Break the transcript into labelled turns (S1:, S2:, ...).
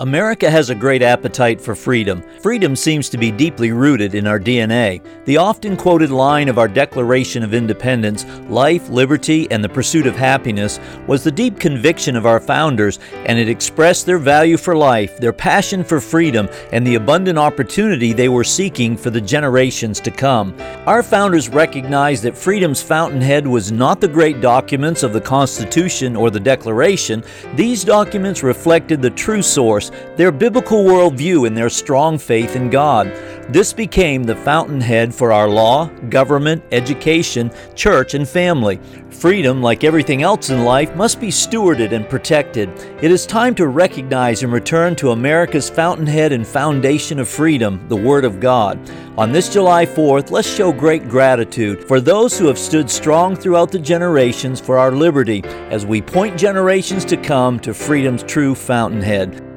S1: America has a great appetite for freedom. Freedom seems to be deeply rooted in our DNA. The often quoted line of our Declaration of Independence, life, liberty, and the pursuit of happiness, was the deep conviction of our founders, and it expressed their value for life, their passion for freedom, and the abundant opportunity they were seeking for the generations to come. Our founders recognized that freedom's fountainhead was not the great documents of the Constitution or the Declaration. These documents reflected the true source their biblical worldview, and their strong faith in God. This became the fountainhead for our law, government, education, church, and family. Freedom, like everything else in life, must be stewarded and protected. It is time to recognize and return to America's fountainhead and foundation of freedom, the Word of God. On this July 4th, let's show great gratitude for those who have stood strong throughout the generations for our liberty as we point generations to come to freedom's true fountainhead.